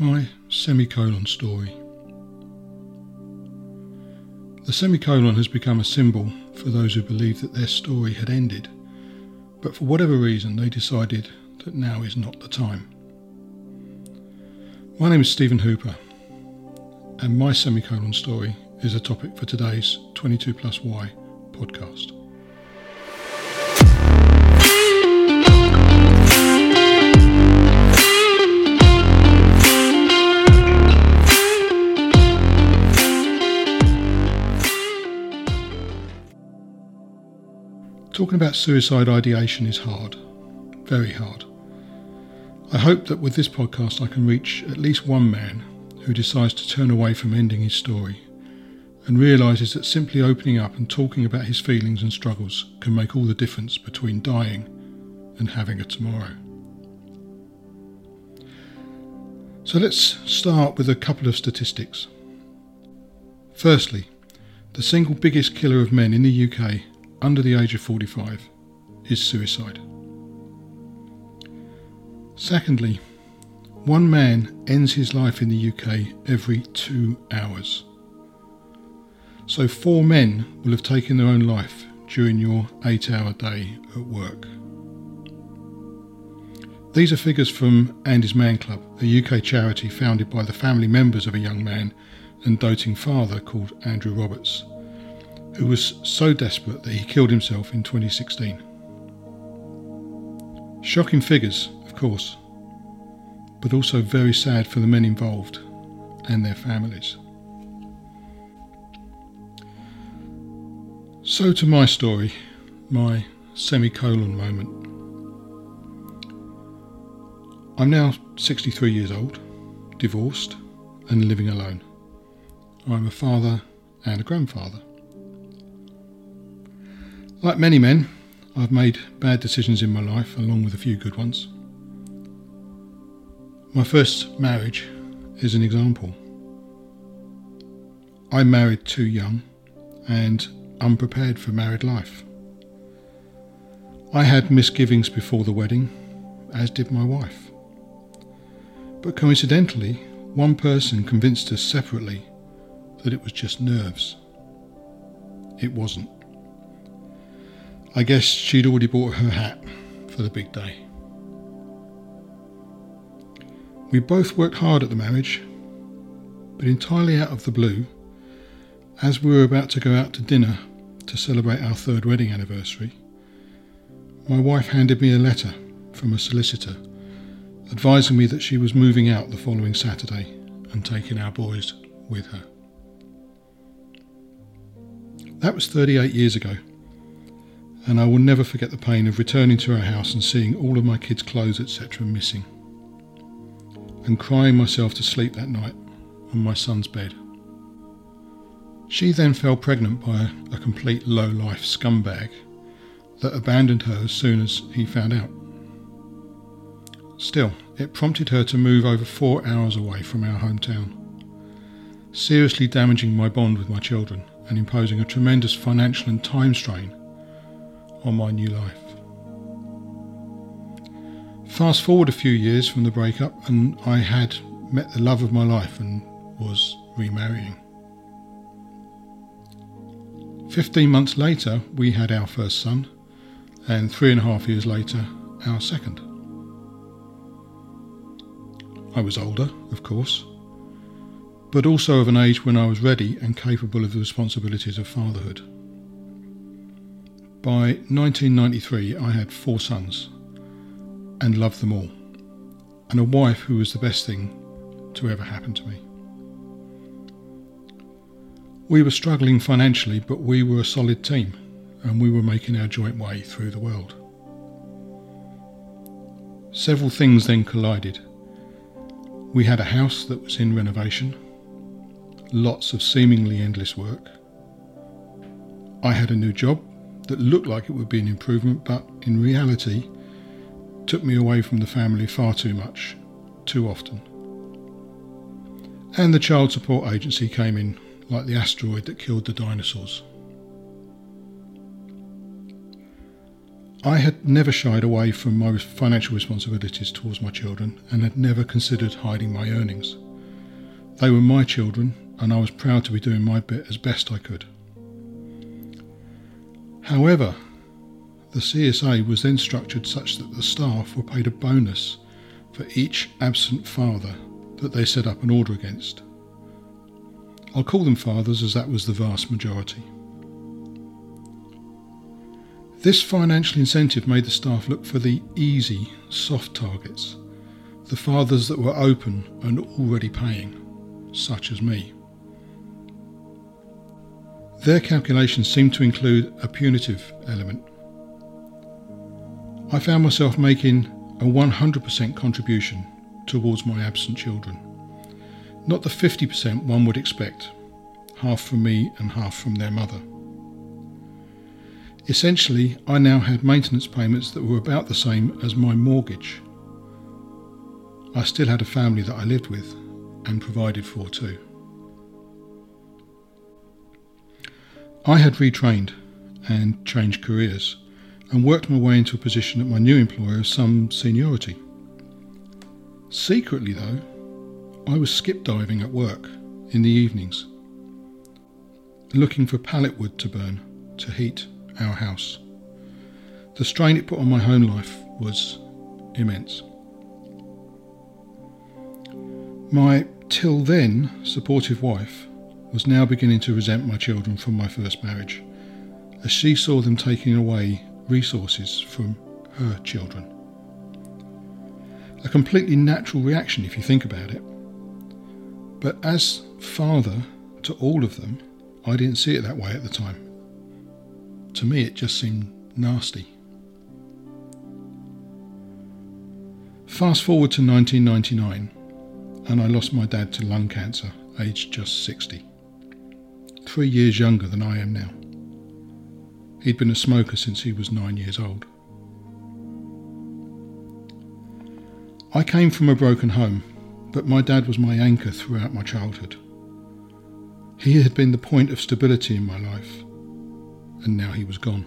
My semicolon story. The semicolon has become a symbol for those who believe that their story had ended, but for whatever reason they decided that now is not the time. My name is Stephen Hooper, and my semicolon story is a topic for today's 22 plus Y podcast. Talking about suicide ideation is hard, very hard. I hope that with this podcast I can reach at least one man who decides to turn away from ending his story and realises that simply opening up and talking about his feelings and struggles can make all the difference between dying and having a tomorrow. So let's start with a couple of statistics. Firstly, the single biggest killer of men in the UK under the age of 45 is suicide. Secondly, one man ends his life in the UK every two hours. So, four men will have taken their own life during your eight hour day at work. These are figures from Andy's Man Club, a UK charity founded by the family members of a young man and doting father called Andrew Roberts who was so desperate that he killed himself in 2016. Shocking figures, of course, but also very sad for the men involved and their families. So to my story, my semicolon moment. I'm now 63 years old, divorced, and living alone. I'm a father and a grandfather. Like many men, I've made bad decisions in my life, along with a few good ones. My first marriage is an example. I married too young and unprepared for married life. I had misgivings before the wedding, as did my wife. But coincidentally, one person convinced us separately that it was just nerves. It wasn't. I guess she'd already bought her hat for the big day. We both worked hard at the marriage, but entirely out of the blue, as we were about to go out to dinner to celebrate our third wedding anniversary, my wife handed me a letter from a solicitor advising me that she was moving out the following Saturday and taking our boys with her. That was 38 years ago and I will never forget the pain of returning to our house and seeing all of my kids' clothes, etc., missing, and crying myself to sleep that night on my son's bed. She then fell pregnant by a, complete low life scumbag that abandoned her as soon as he found out. Still, it prompted her to move over four hours away from our hometown, seriously damaging my bond with my children and imposing a tremendous financial and time strain on my new life. Fast forward a few years from the breakup, and I had met the love of my life and was remarrying. Fifteen months later, we had our first son, and three and a half years later, our second. I was older, of course, but also of an age when I was ready and capable of the responsibilities of fatherhood. By 1993, I had four sons and loved them all, and a wife who was the best thing to ever happen to me. We were struggling financially, but we were a solid team and we were making our joint way through the world. Several things then collided. We had a house that was in renovation, lots of seemingly endless work. I had a new job that looked like it would be an improvement, but in reality took me away from the family far too much, too often. And the child support agency came in like the asteroid that killed the dinosaurs. I had never shied away from my financial responsibilities towards my children and had never considered hiding my earnings. They were my children, and I was proud to be doing my bit as best I could. However, the CSA was then structured such that the staff were paid a bonus for each absent father that they set up an order against. I'll call them fathers as that was the vast majority. This financial incentive made the staff look for the easy, soft targets, the fathers that were open and already paying, such as me. Their calculations seemed to include a punitive element. I found myself making a 100% contribution towards my absent children. Not the 50% one would expect, half from me and half from their mother. Essentially, I now had maintenance payments that were about the same as my mortgage. I still had a family that I lived with and provided for too. I had retrained and changed careers and worked my way into a position at my new employer of some seniority. Secretly, though, I was skip diving at work in the evenings, looking for pallet wood to burn to heat our house. The strain it put on my home life was immense. My till then supportive wife was now beginning to resent my children from my first marriage, as she saw them taking away resources from her children. A completely natural reaction if you think about it. But as father to all of them, I didn't see it that way at the time to me, it just seemed nasty. Fast forward to 1999, and I lost my dad to lung cancer, aged just 60. Three years younger than I am now. He'd been a smoker since he was nine years old. I came from a broken home, but my dad was my anchor throughout my childhood. He had been the point of stability in my life, and now he was gone.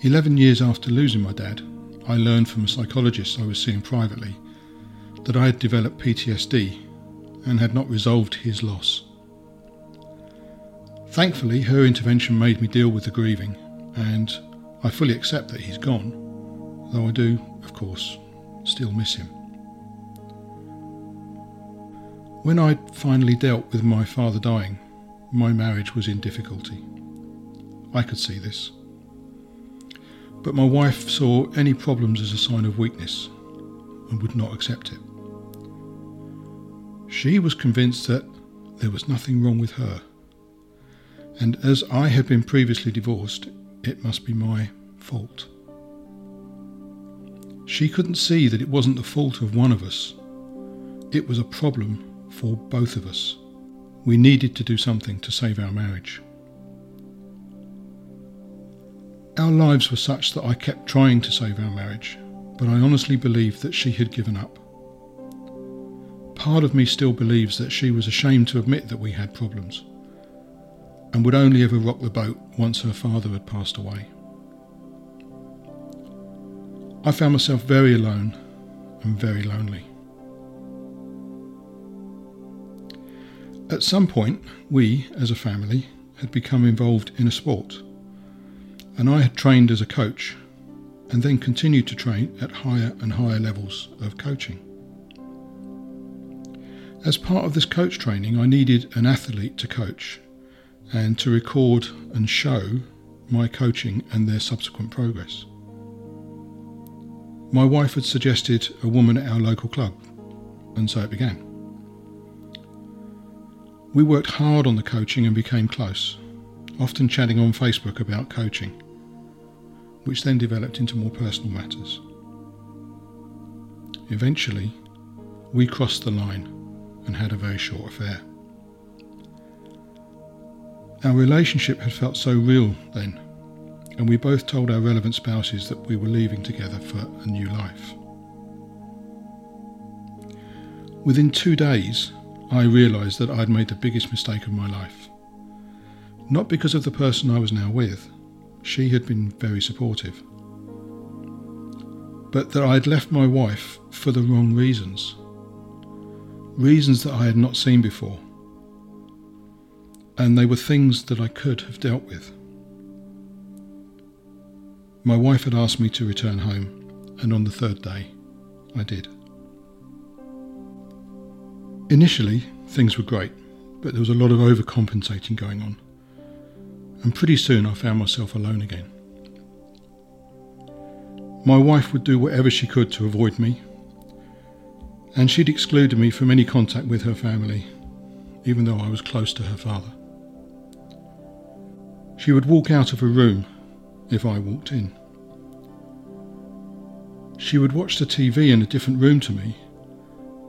Eleven years after losing my dad, I learned from a psychologist I was seeing privately that I had developed PTSD and had not resolved his loss. Thankfully, her intervention made me deal with the grieving, and I fully accept that he's gone, though I do, of course, still miss him. When I'd finally dealt with my father dying, my marriage was in difficulty. I could see this. But my wife saw any problems as a sign of weakness and would not accept it. She was convinced that there was nothing wrong with her, and as I had been previously divorced, it must be my fault. She couldn't see that it wasn't the fault of one of us, it was a problem for both of us. We needed to do something to save our marriage. Our lives were such that I kept trying to save our marriage, but I honestly believed that she had given up. Part of me still believes that she was ashamed to admit that we had problems and would only ever rock the boat once her father had passed away. I found myself very alone and very lonely. At some point, we, as a family, had become involved in a sport and I had trained as a coach and then continued to train at higher and higher levels of coaching. As part of this coach training, I needed an athlete to coach and to record and show my coaching and their subsequent progress. My wife had suggested a woman at our local club, and so it began. We worked hard on the coaching and became close, often chatting on Facebook about coaching which then developed into more personal matters. Eventually, we crossed the line and had a very short affair. Our relationship had felt so real then, and we both told our relevant spouses that we were leaving together for a new life. Within two days, I realised that I'd made the biggest mistake of my life. Not because of the person I was now with, she had been very supportive. But that I had left my wife for the wrong reasons. Reasons that I had not seen before. And they were things that I could have dealt with. My wife had asked me to return home, and on the third day, I did. Initially, things were great, but there was a lot of overcompensating going on, and pretty soon I found myself alone again. My wife would do whatever she could to avoid me, and she'd excluded me from any contact with her family, even though I was close to her father. She would walk out of a room if I walked in. She would watch the TV in a different room to me,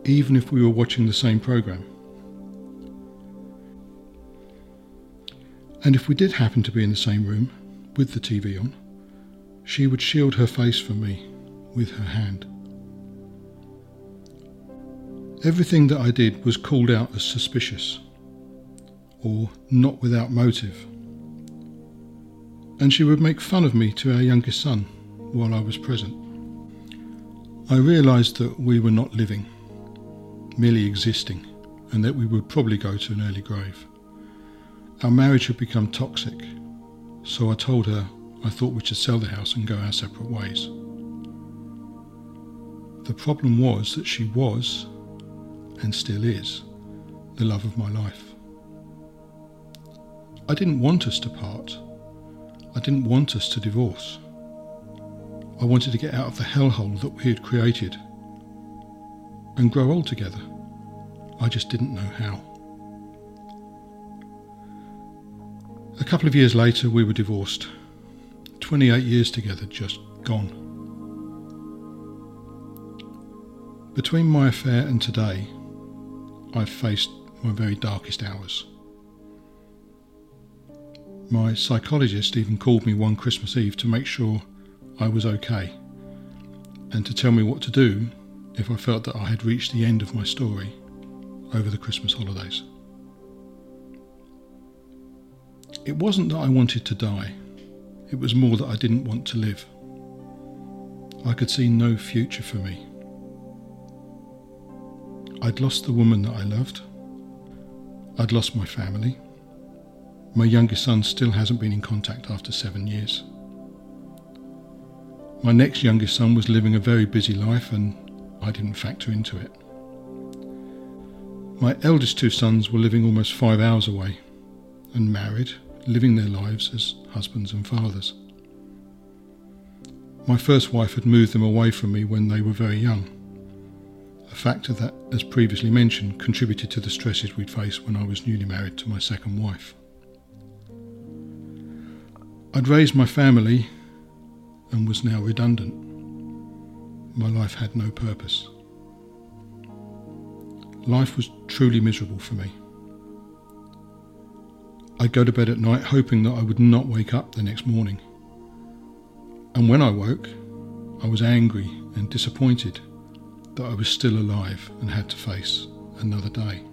even if we were watching the same program. And if we did happen to be in the same room with the TV on, she would shield her face from me with her hand. Everything that I did was called out as suspicious or not without motive and she would make fun of me to our youngest son while I was present. I realised that we were not living, merely existing, and that we would probably go to an early grave. Our marriage had become toxic, so I told her I thought we should sell the house and go our separate ways. The problem was that she was, and still is, the love of my life. I didn't want us to part I didn't want us to divorce. I wanted to get out of the hellhole that we had created and grow old together. I just didn't know how. A couple of years later, we were divorced. 28 years together, just gone. Between my affair and today, I've faced my very darkest hours. My psychologist even called me one Christmas Eve to make sure I was okay and to tell me what to do if I felt that I had reached the end of my story over the Christmas holidays. It wasn't that I wanted to die, it was more that I didn't want to live. I could see no future for me. I'd lost the woman that I loved. I'd lost my family. My youngest son still hasn't been in contact after seven years. My next youngest son was living a very busy life and I didn't factor into it. My eldest two sons were living almost five hours away and married, living their lives as husbands and fathers. My first wife had moved them away from me when they were very young, a factor that, as previously mentioned, contributed to the stresses we'd faced when I was newly married to my second wife. I'd raised my family and was now redundant. My life had no purpose. Life was truly miserable for me. I'd go to bed at night hoping that I would not wake up the next morning. And when I woke, I was angry and disappointed that I was still alive and had to face another day.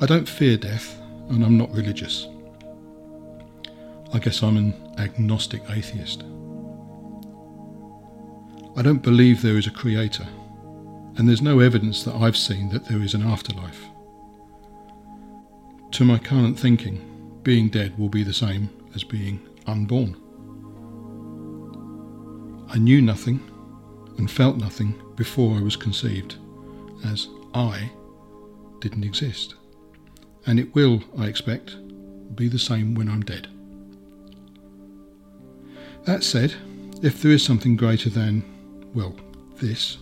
I don't fear death, and I'm not religious. I guess I'm an agnostic atheist. I don't believe there is a creator, and there's no evidence that I've seen that there is an afterlife. To my current thinking, being dead will be the same as being unborn. I knew nothing and felt nothing before I was conceived, as I didn't exist. And it will, I expect, be the same when I'm dead. That said, if there is something greater than, well, this,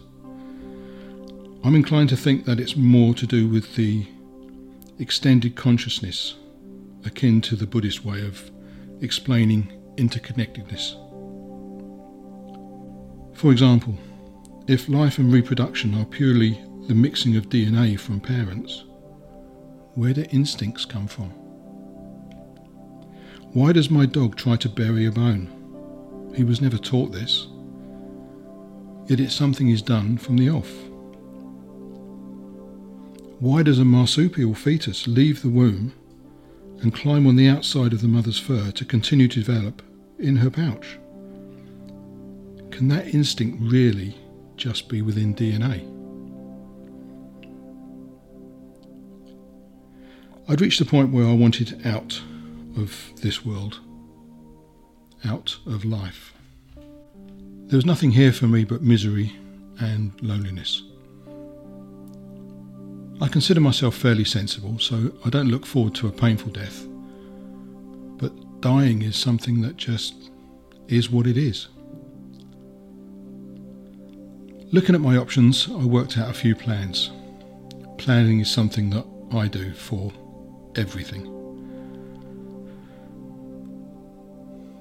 I'm inclined to think that it's more to do with the extended consciousness, akin to the Buddhist way of explaining interconnectedness. For example, if life and reproduction are purely the mixing of DNA from parents, where do instincts come from? Why does my dog try to bury a bone? He was never taught this. Yet it's something he's done from the off. Why does a marsupial fetus leave the womb and climb on the outside of the mother's fur to continue to develop in her pouch. Can that instinct really just be within DNA? I'd reached the point where I wanted out of this world, out of life. There was nothing here for me but misery and loneliness. I consider myself fairly sensible, so I don't look forward to a painful death. But dying is something that just is what it is. Looking at my options, I worked out a few plans. Planning is something that I do for everything.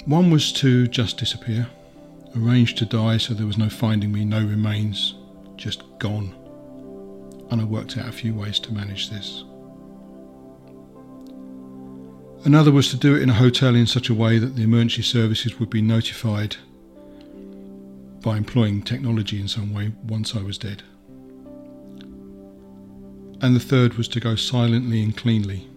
One was to just disappear, arrange to die so there was no finding me, no remains, just gone and I worked out a few ways to manage this. Another was to do it in a hotel in such a way that the emergency services would be notified by employing technology in some way once I was dead. And the third was to go silently and cleanly,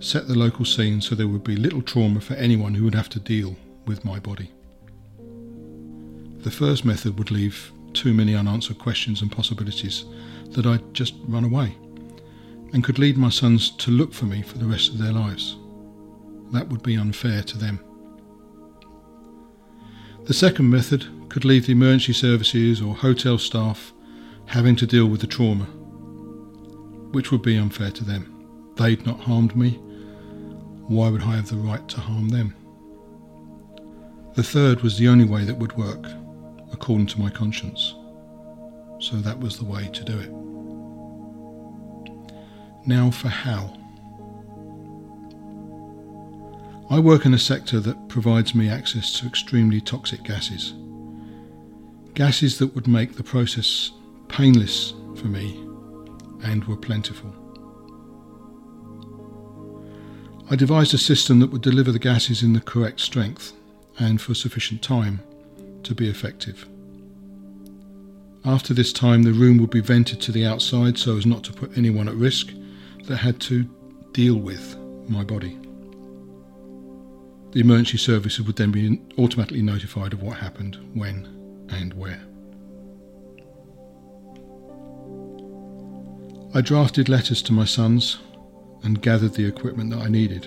set the local scene so there would be little trauma for anyone who would have to deal with my body. The first method would leave too many unanswered questions and possibilities that I'd just run away and could lead my sons to look for me for the rest of their lives. That would be unfair to them. The second method could leave the emergency services or hotel staff having to deal with the trauma, which would be unfair to them. They'd not harmed me. Why would I have the right to harm them? The third was the only way that would work, according to my conscience. So that was the way to do it. Now for how. I work in a sector that provides me access to extremely toxic gases. Gases that would make the process painless for me and were plentiful. I devised a system that would deliver the gases in the correct strength and for sufficient time to be effective. After this time, the room would be vented to the outside so as not to put anyone at risk that had to deal with my body. The emergency services would then be automatically notified of what happened, when, and where. I drafted letters to my sons and gathered the equipment that I needed.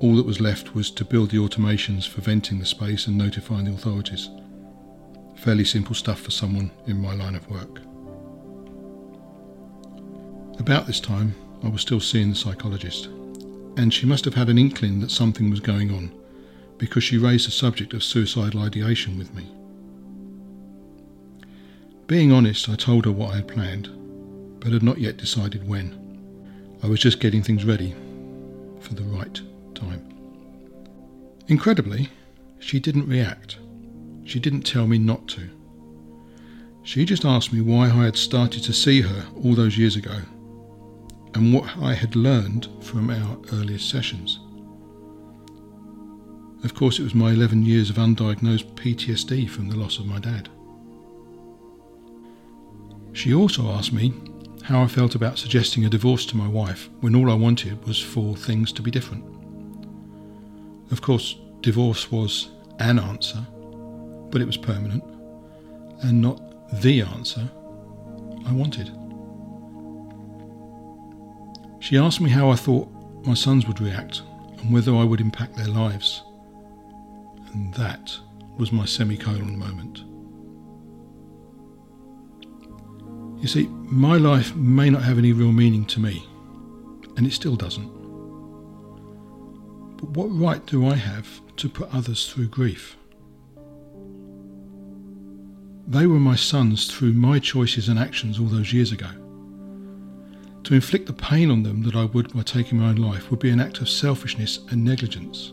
All that was left was to build the automations for venting the space and notifying the authorities. Fairly simple stuff for someone in my line of work. About this time, I was still seeing the psychologist, and she must have had an inkling that something was going on because she raised the subject of suicidal ideation with me. Being honest, I told her what I had planned, but had not yet decided when. I was just getting things ready for the right time. Incredibly, she didn't react. She didn't tell me not to. She just asked me why I had started to see her all those years ago and what I had learned from our earliest sessions. Of course, it was my 11 years of undiagnosed PTSD from the loss of my dad. She also asked me how I felt about suggesting a divorce to my wife when all I wanted was for things to be different. Of course, divorce was an answer, but it was permanent and not the answer I wanted. She asked me how I thought my sons would react and whether I would impact their lives. And that was my semicolon moment. You see, my life may not have any real meaning to me, and it still doesn't. But what right do I have to put others through grief? They were my sons through my choices and actions all those years ago. To inflict the pain on them that I would by taking my own life would be an act of selfishness and negligence.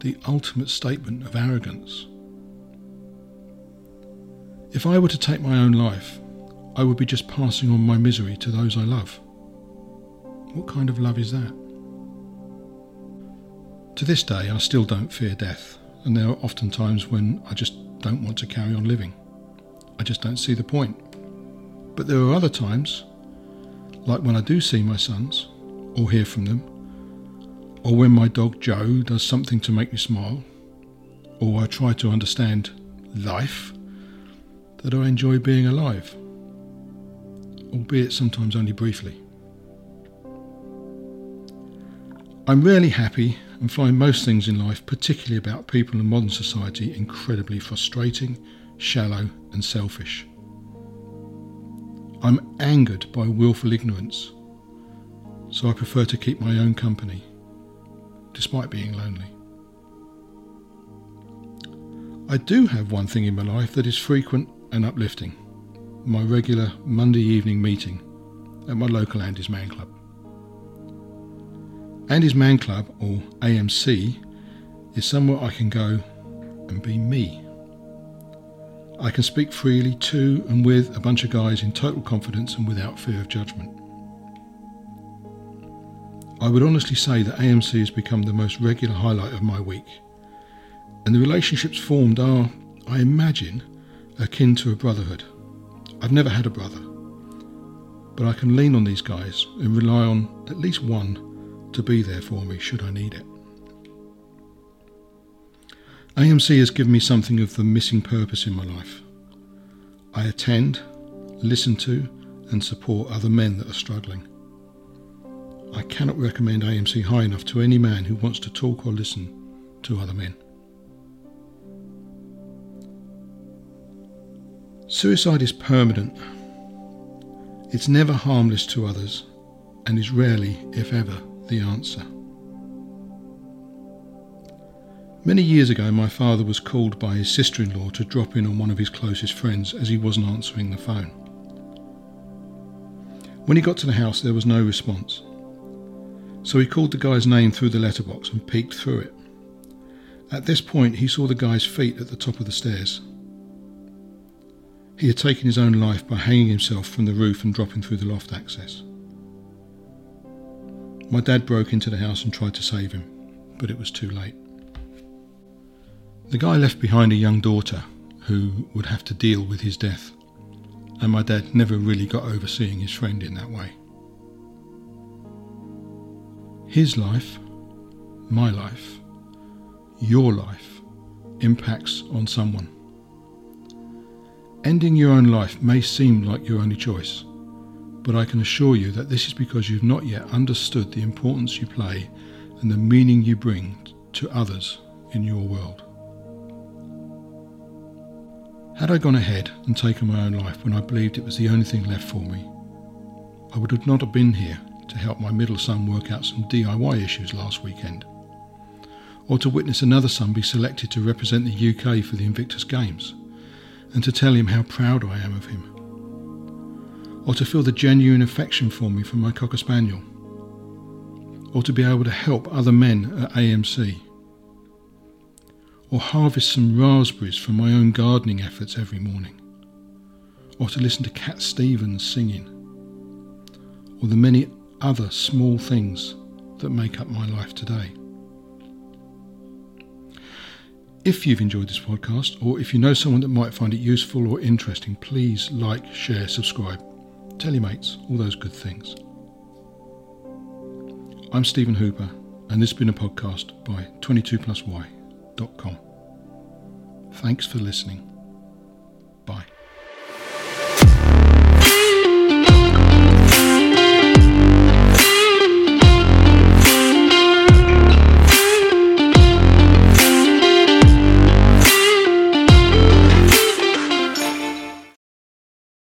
The ultimate statement of arrogance. If I were to take my own life, I would be just passing on my misery to those I love. What kind of love is that? To this day, I still don't fear death, and there are often times when I just don't want to carry on living. I just don't see the point. But there are other times, like when I do see my sons, or hear from them, or when my dog Joe does something to make me smile, or I try to understand life, that I enjoy being alive, albeit sometimes only briefly. I'm rarely happy and find most things in life, particularly about people in modern society, incredibly frustrating, shallow, and selfish. I'm angered by willful ignorance, so I prefer to keep my own company, despite being lonely. I do have one thing in my life that is frequent and uplifting my regular Monday evening meeting at my local Andy's Man Club. Andy's Man Club, or AMC, is somewhere I can go and be me. I can speak freely to and with a bunch of guys in total confidence and without fear of judgment. I would honestly say that AMC has become the most regular highlight of my week, and the relationships formed are, I imagine, akin to a brotherhood. I've never had a brother, but I can lean on these guys and rely on at least one to be there for me should I need it. AMC has given me something of the missing purpose in my life. I attend, listen to, and support other men that are struggling. I cannot recommend AMC high enough to any man who wants to talk or listen to other men. Suicide is permanent. It's never harmless to others and is rarely, if ever, the answer. Many years ago, my father was called by his sister in law to drop in on one of his closest friends as he wasn't answering the phone. When he got to the house, there was no response. So he called the guy's name through the letterbox and peeked through it. At this point, he saw the guy's feet at the top of the stairs. He had taken his own life by hanging himself from the roof and dropping through the loft access. My dad broke into the house and tried to save him, but it was too late. The guy left behind a young daughter who would have to deal with his death, and my dad never really got over seeing his friend in that way. His life, my life, your life impacts on someone. Ending your own life may seem like your only choice but I can assure you that this is because you've not yet understood the importance you play and the meaning you bring to others in your world. Had I gone ahead and taken my own life when I believed it was the only thing left for me, I would not have been here to help my middle son work out some DIY issues last weekend, or to witness another son be selected to represent the UK for the Invictus Games, and to tell him how proud I am of him or to feel the genuine affection for me from my Cocker Spaniel, or to be able to help other men at AMC, or harvest some raspberries from my own gardening efforts every morning, or to listen to Cat Stevens singing, or the many other small things that make up my life today. If you've enjoyed this podcast, or if you know someone that might find it useful or interesting, please like, share, subscribe. Tell your mates, all those good things. I'm Stephen Hooper, and this has been a podcast by 22plusy.com. Thanks for listening.